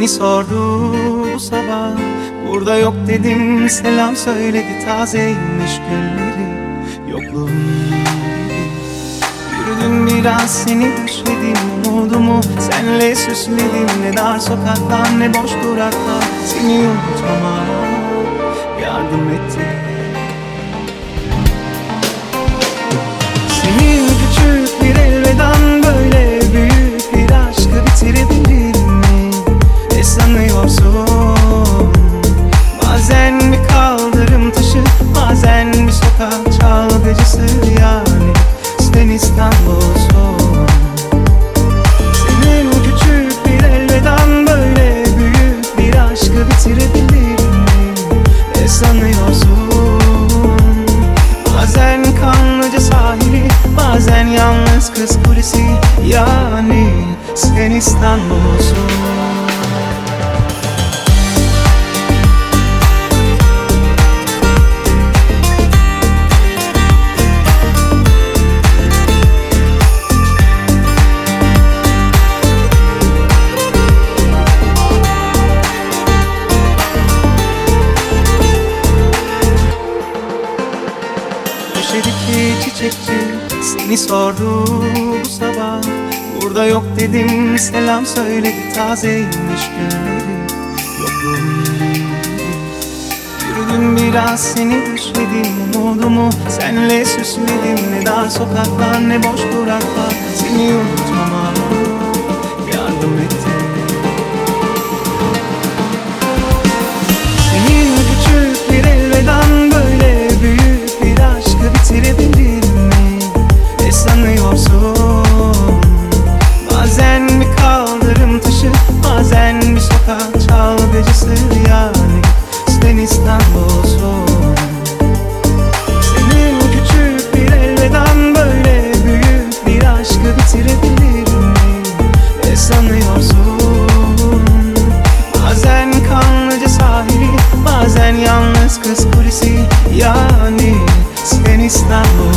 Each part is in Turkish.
seni sordu bu sabah. Burada yok dedim selam söyledi tazeymiş gülleri. Yokluğun gibi Yürüdüm biraz seni düşledim umudumu Senle süsledim. Ne dar sokaklar ne boş duraklar Seni unutmama yardım etti yalnız kız kulesi Yani sen İstanbul'sun Köşedeki çiçekçi. Seni sordu bu sabah. Burada yok dedim selam söyledi tazeymiş gülleri Yokluğun Yürüdüm biraz seni düşledim umudumu Senle süsledim. Ne dar sokaklar ne boş duraklar. Seni unutmama bitirebildin mi? Ne sanıyorsun? Bazen bir kaldırım taşı Bazen bir sokak çalgıcısı Yani sen İstanbul'sun Senin küçük bir elvedan Böyle büyük bir aşkı bitirebilir mi? Ne sanıyorsun? Bazen kanlıca sahili Bazen yalnız kız kulesi Yani en Estado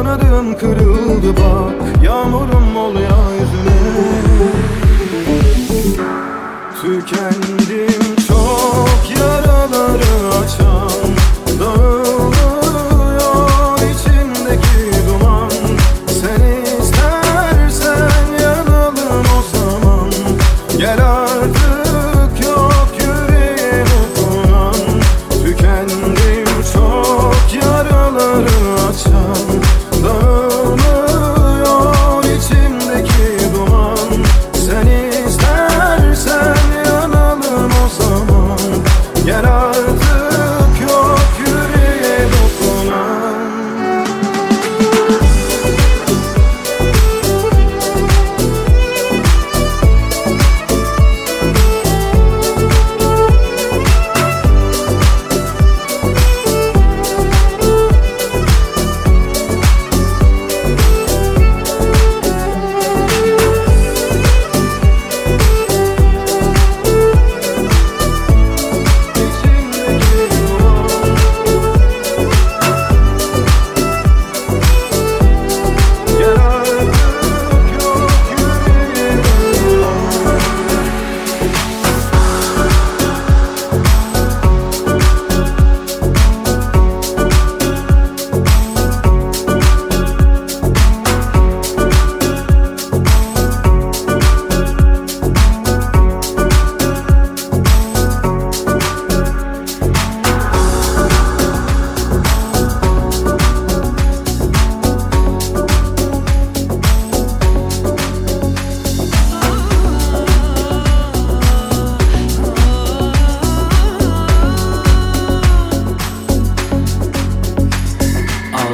Kanadım kırıldı bak Yağmurum oluyor yüzüme. Tükendi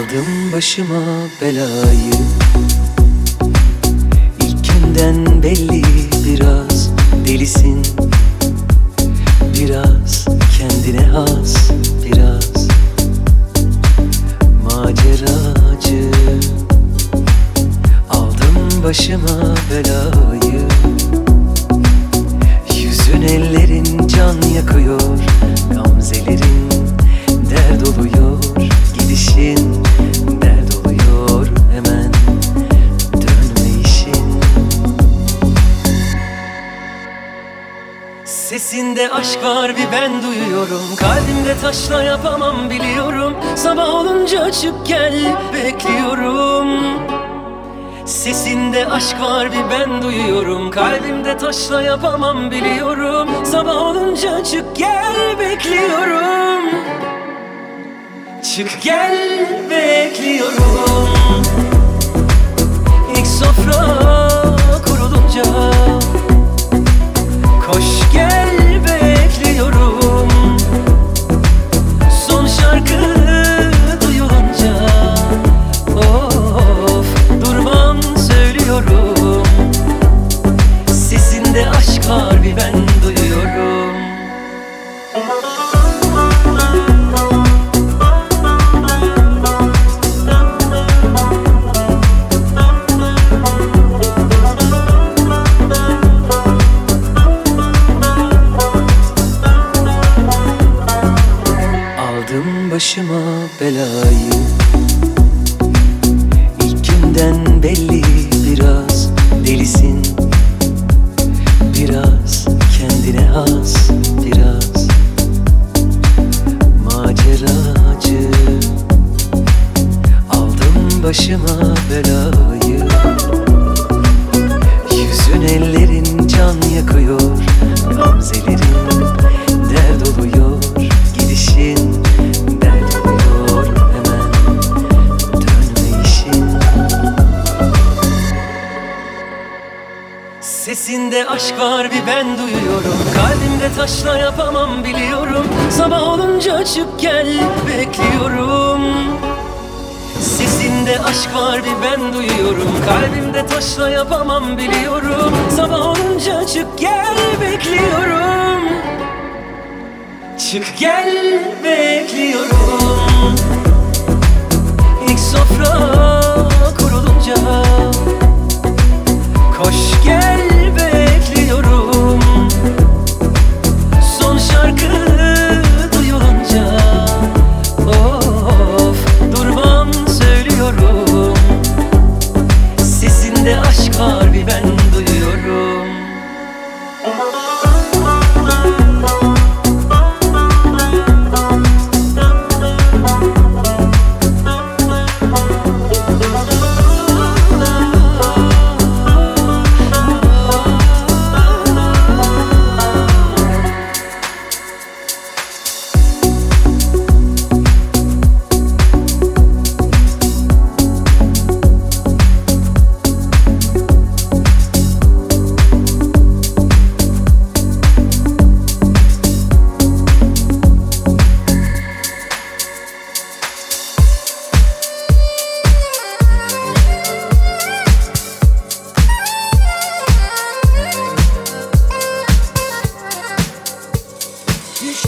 Aldım başıma belayı. İlkinden belli biraz delisin. Biraz kendine has biraz Maceracı. Aldım başıma belayı. Yüzün ellerin can yakıyor Gamzelerin dert oluyor Gidişin Sesinde aşk var bir ben duyuyorum. Kalbimde taşla yapamam biliyorum. Sabah olunca açıp gel bekliyorum. Sesinde aşk var bir ben duyuyorum. Kalbimde taşla yapamam biliyorum. Sabah olunca çık gel bekliyorum. Çık gel bekliyorum. İlk sofra kurulunca Koş gel Bir ben taşla yapamam biliyorum. Sabah olunca açıp gel bekliyorum. Sesinde aşk var bir ben duyuyorum. Kalbimde taşla yapamam biliyorum. Sabah olunca çık gel bekliyorum. Çık gel bekliyorum. İlk sofra kurulunca Koş gel bekliyorum şarkı duyulunca söylüyorum. Sesinde aşk var bir ben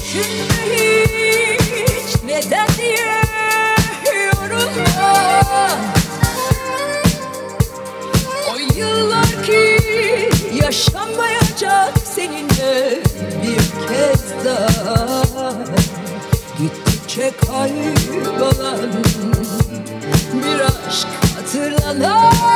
Düşünme hiç neden diye yorulma O yıllar ki yaşanmayacak seninle. Bir kez daha Gittikçe kaybolan bir aşk hatırlanan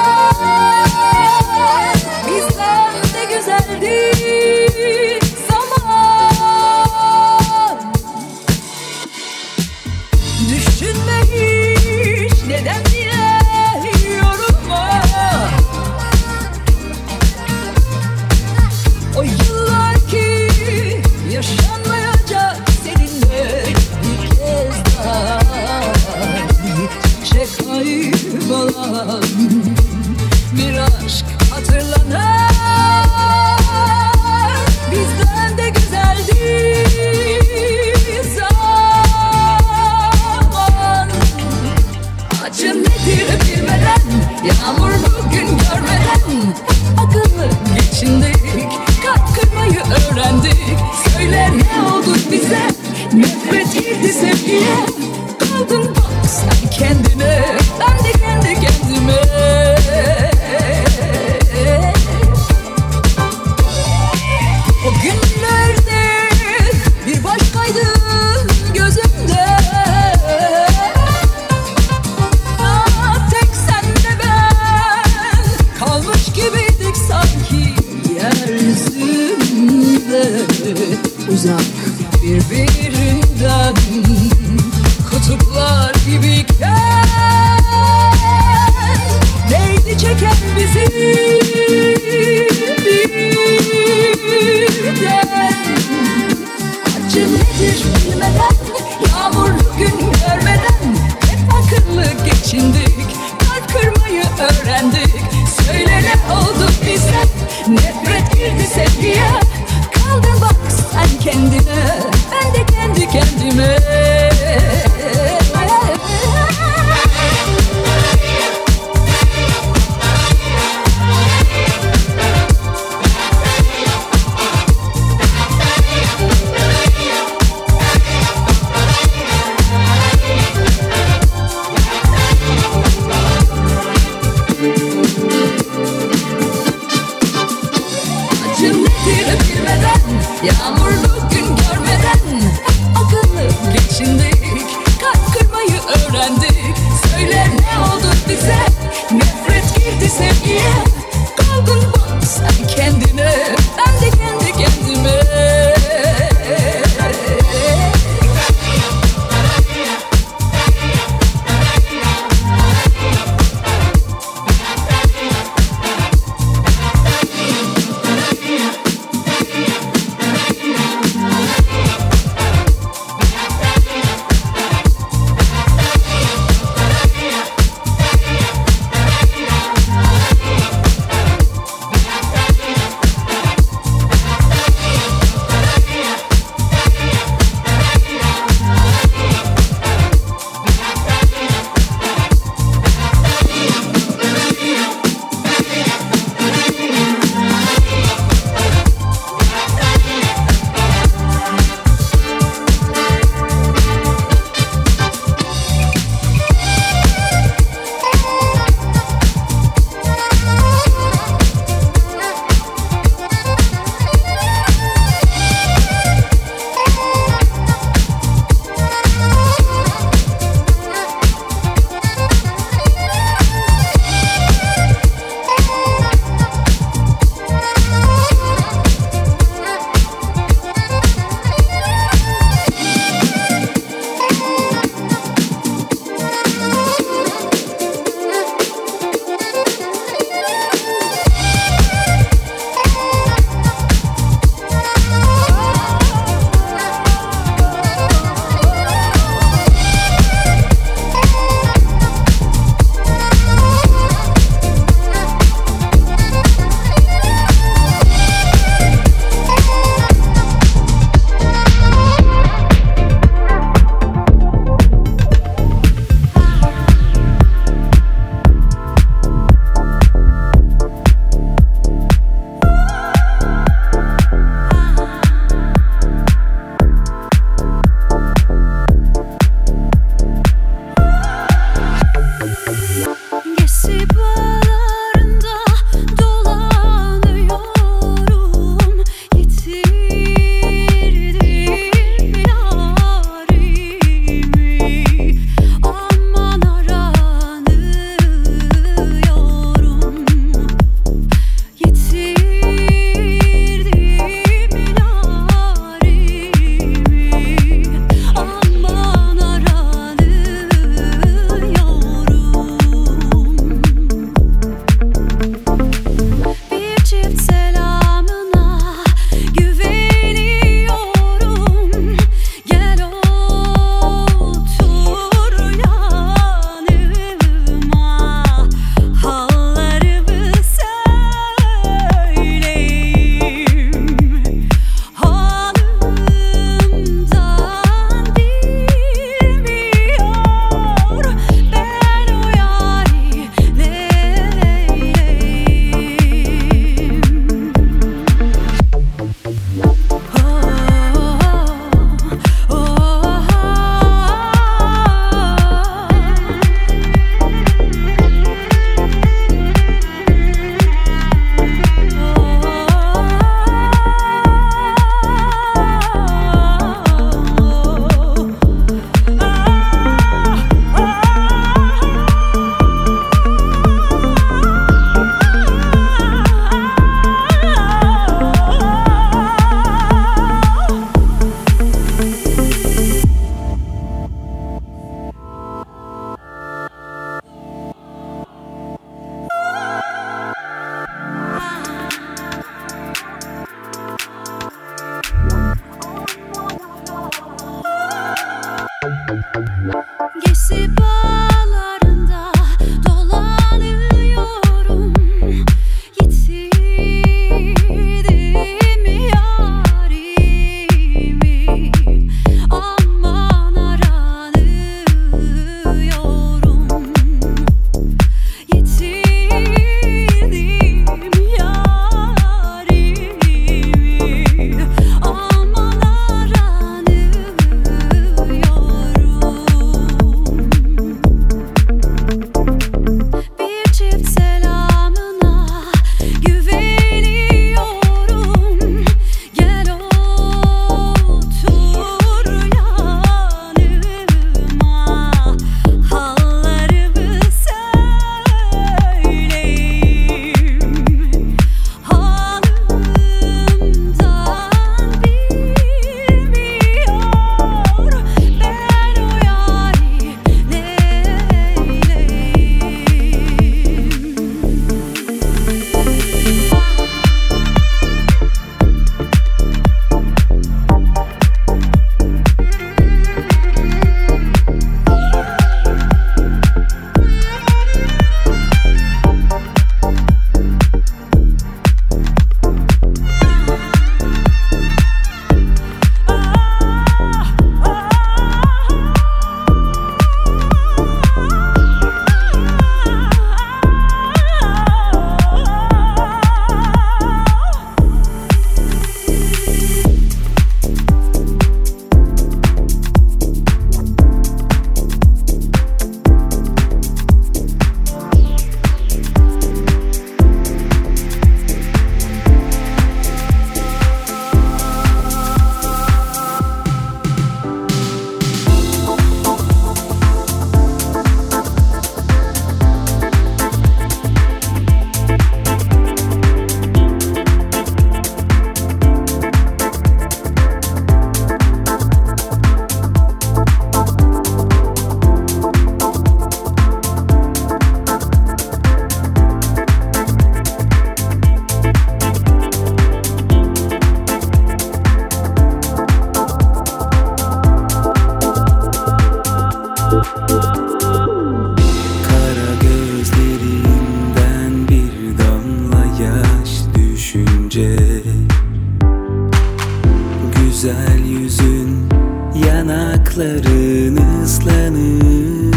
Yanakların ıslanır.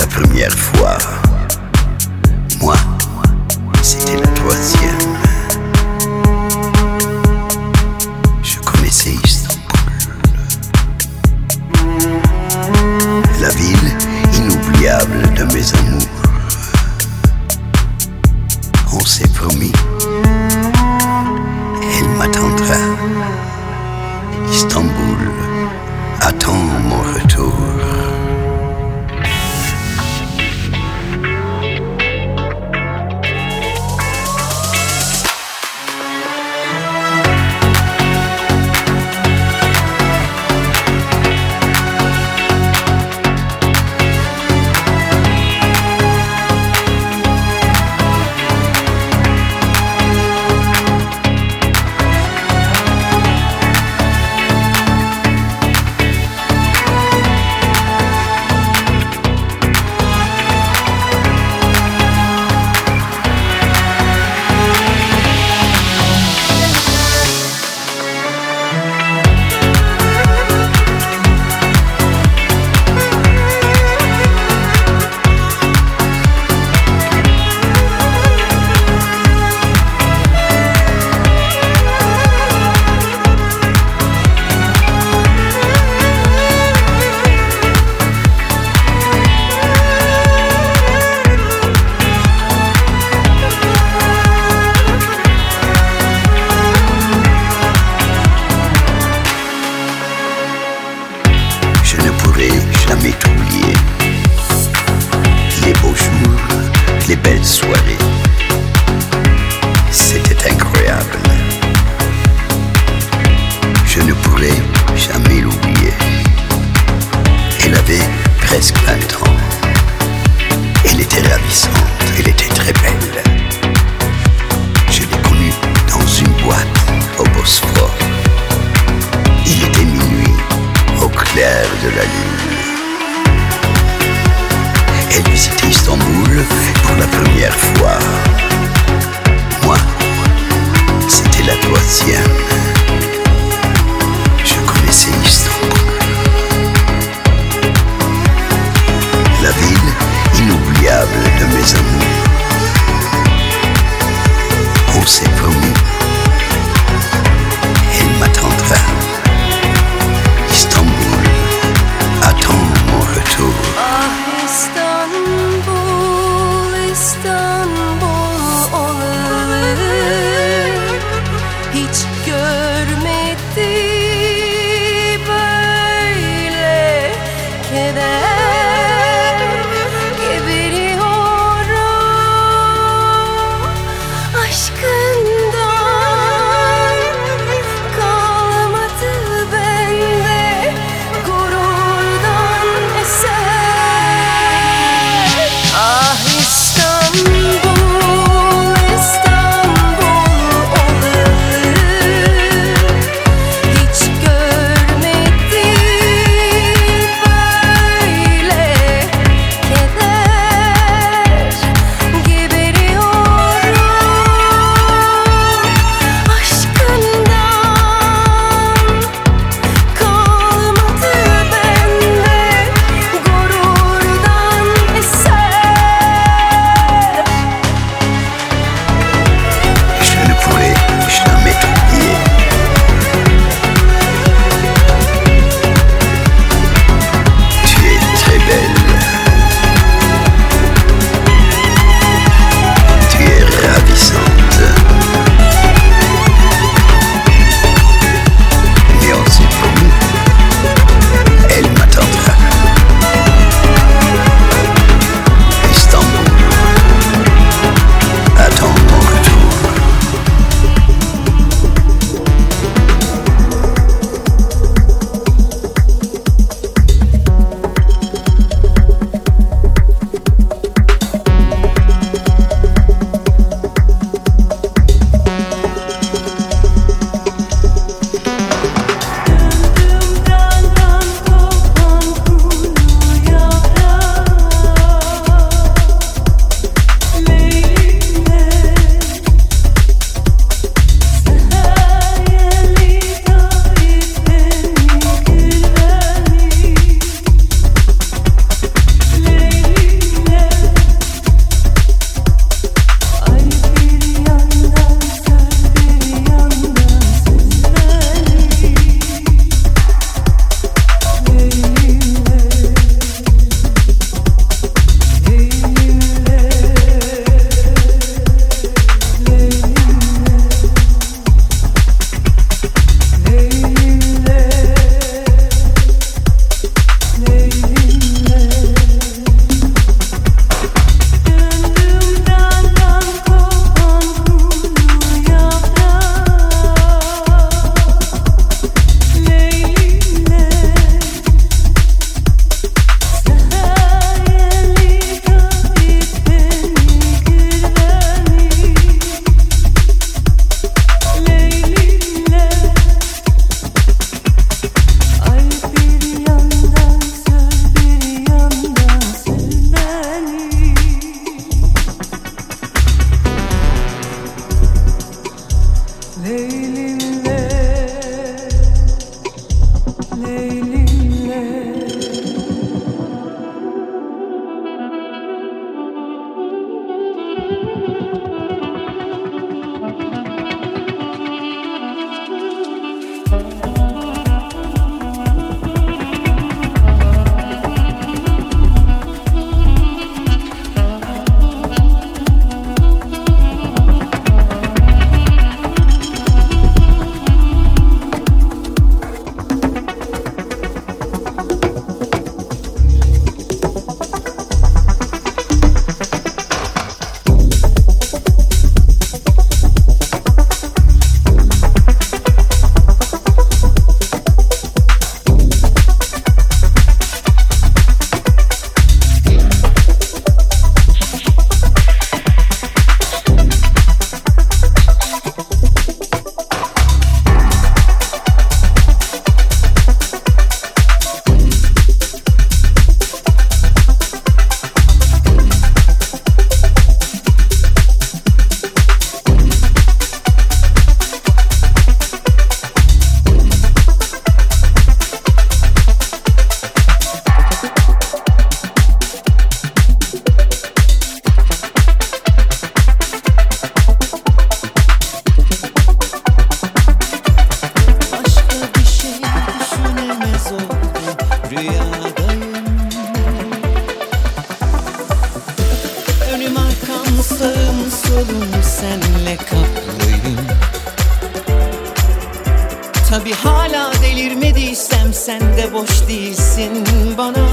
la première fois. jamais l'oublier. Elle avait presque 20 ans. Elle était ravissante, elle était très belle. Je l'ai connue dans une boîte au Bosphore. Il était minuit, au clair de la lune. sağım solum senle kaplıyım Tabi hala delirmediysem sen de boş değilsin bana.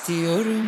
istiyorum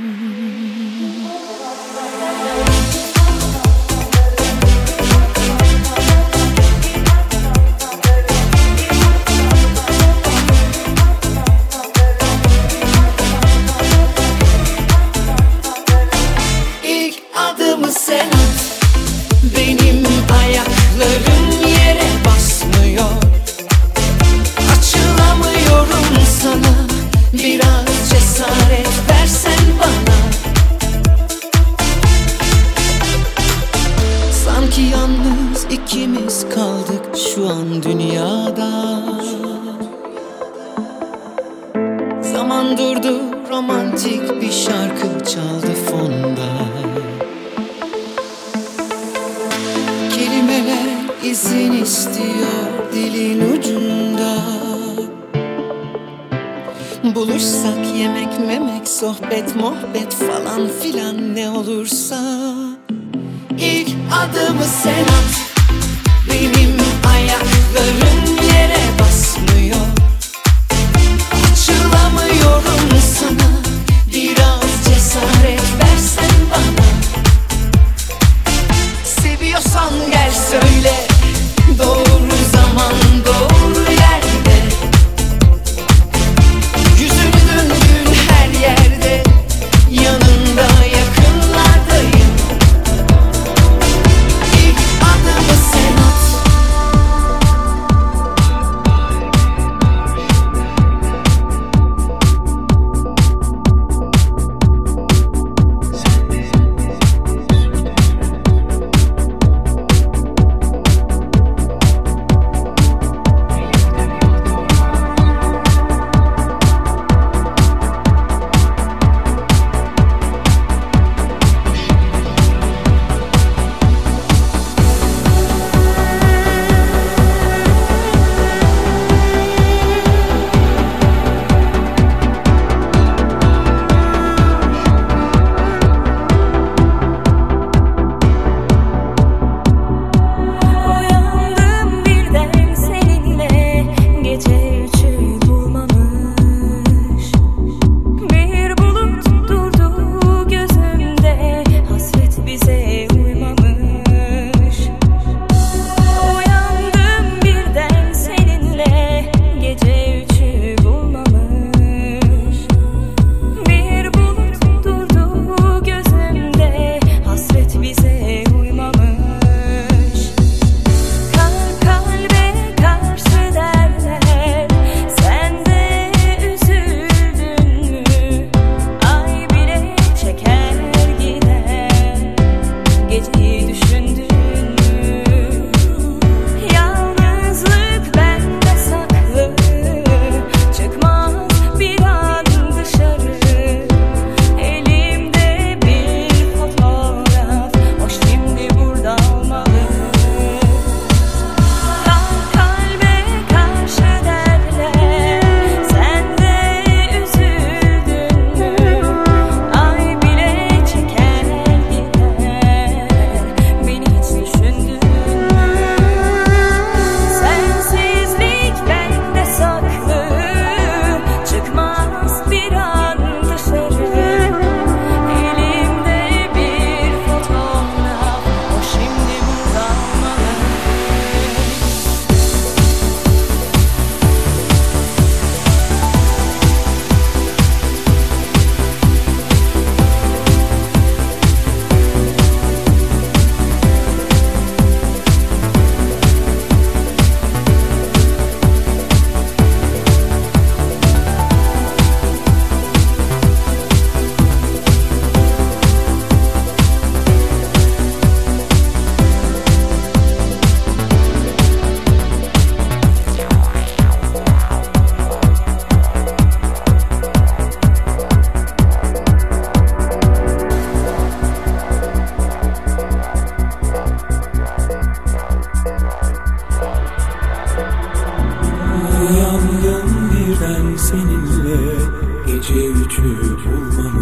Zaman durdu romantik bir şarkı çaldı fonda. Kelimeler izin istiyor dilin ucunda. Buluşsak yemek memek sohbet muhabbet falan filan ne olursa. İlk adımı sen at benim ayaklarım. seninle Gece üçü bulmamı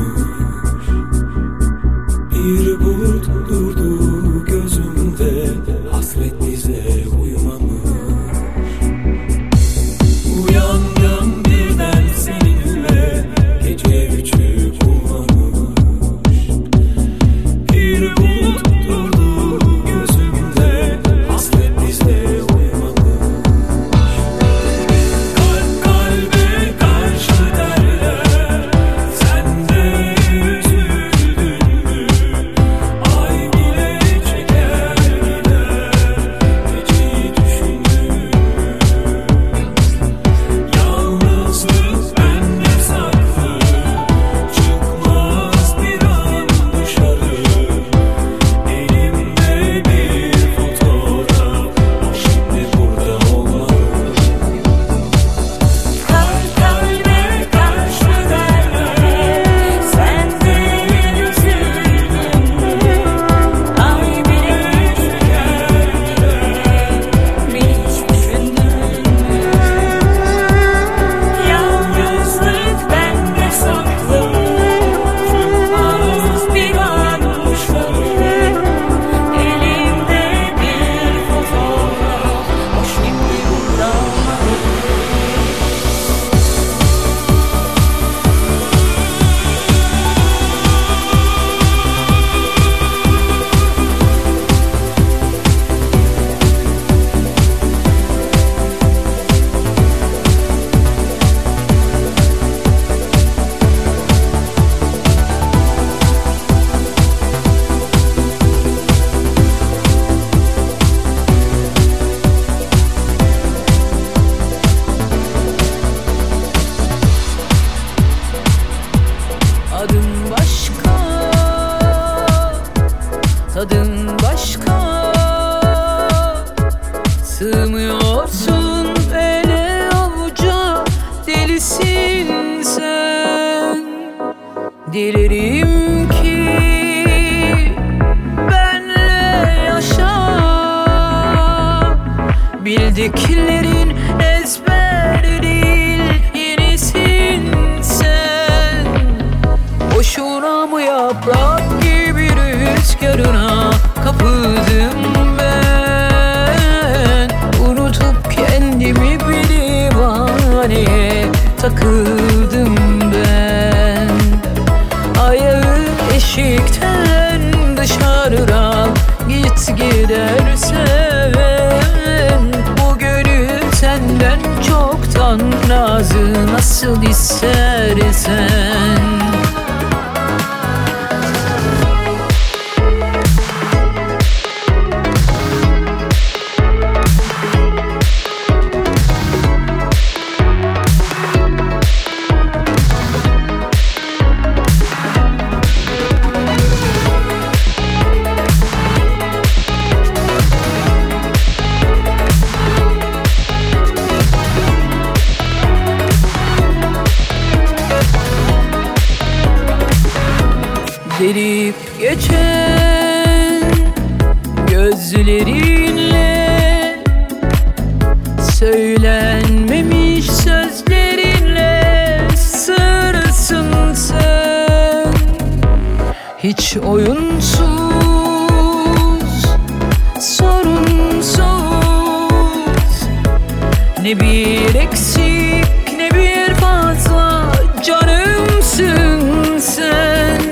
Ne bir eksik ne bir fazla canımsın sen.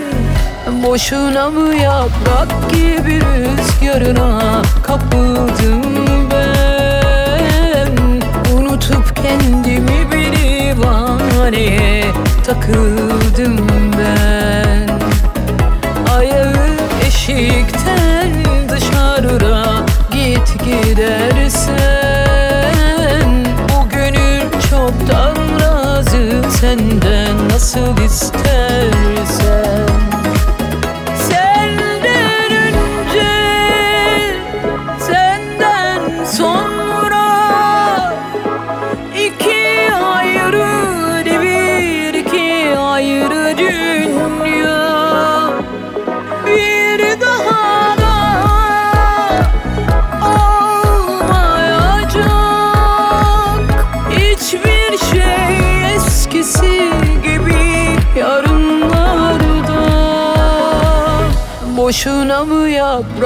Boşuna mı yaprak gibi rüzgarına kapıldım ben? Unutup kendimi bir divaneye takıldım ben. Ayağı eşikten dışarıda git gider. senden nasıl istersen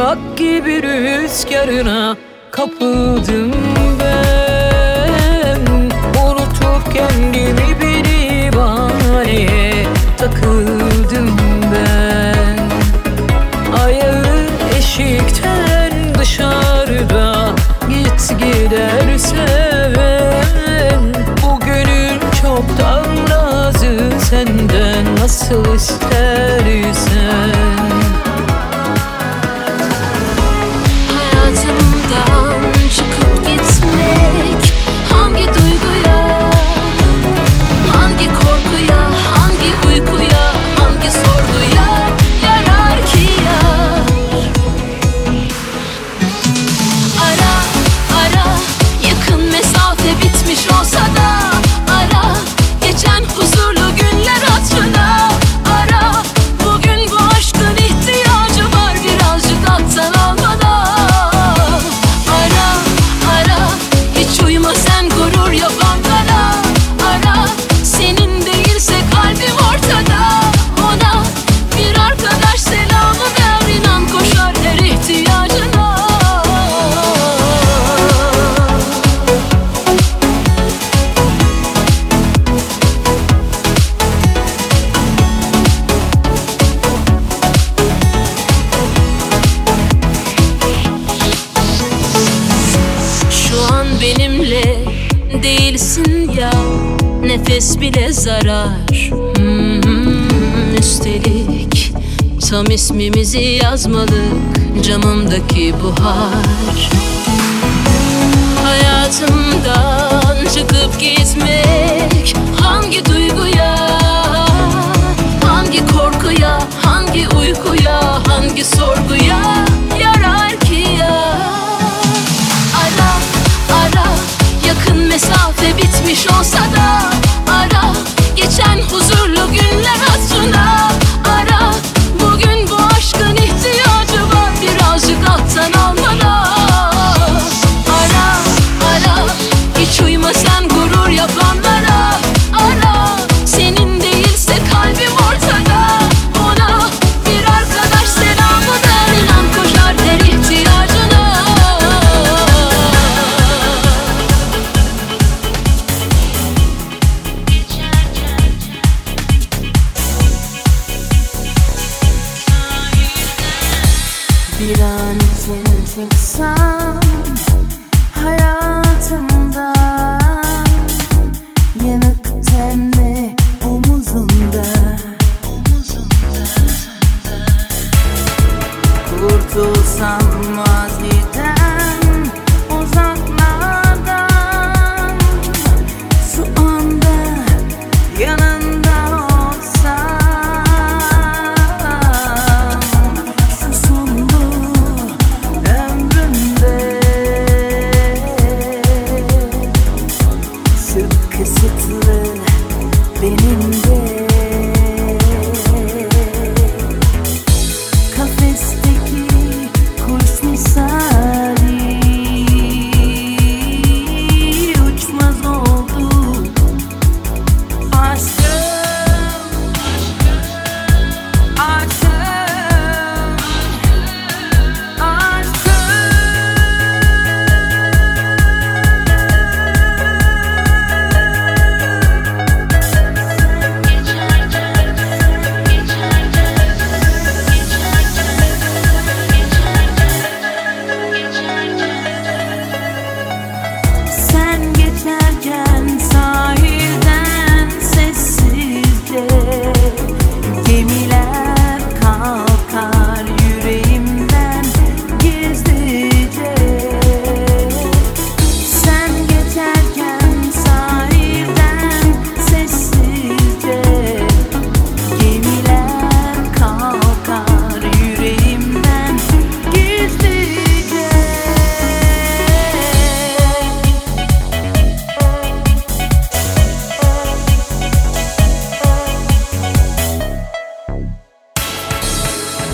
Toprak gibi rüzgarına kapıldım ben. Unutup kendimi bir divaneye takıldım ben. Ayağı eşikten dışarıda git gidersen Bu gönül çoktan razı senden nasıl istersen. İsmimizi yazmalık camımdaki buhar Bir an için çıksam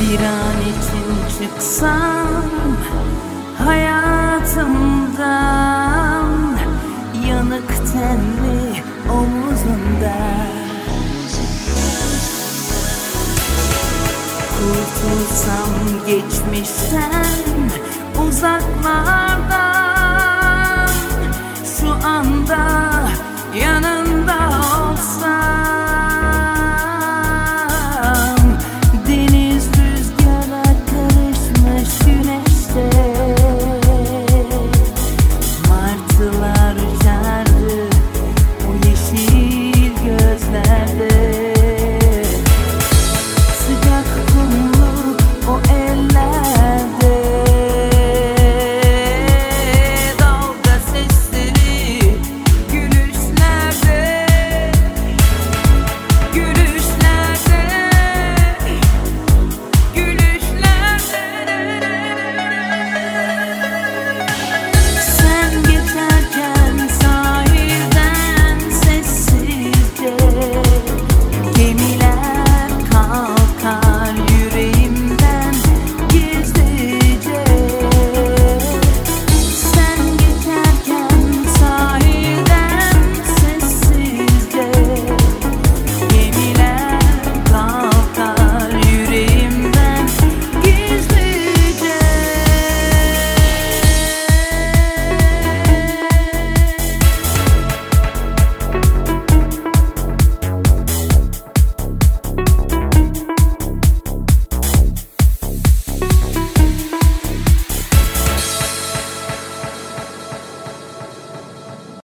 Bir an için çıksam hayatımdan Yanık tenli omuzunda Kurtulsam geçmişten uzaklardan Şu anda yanımda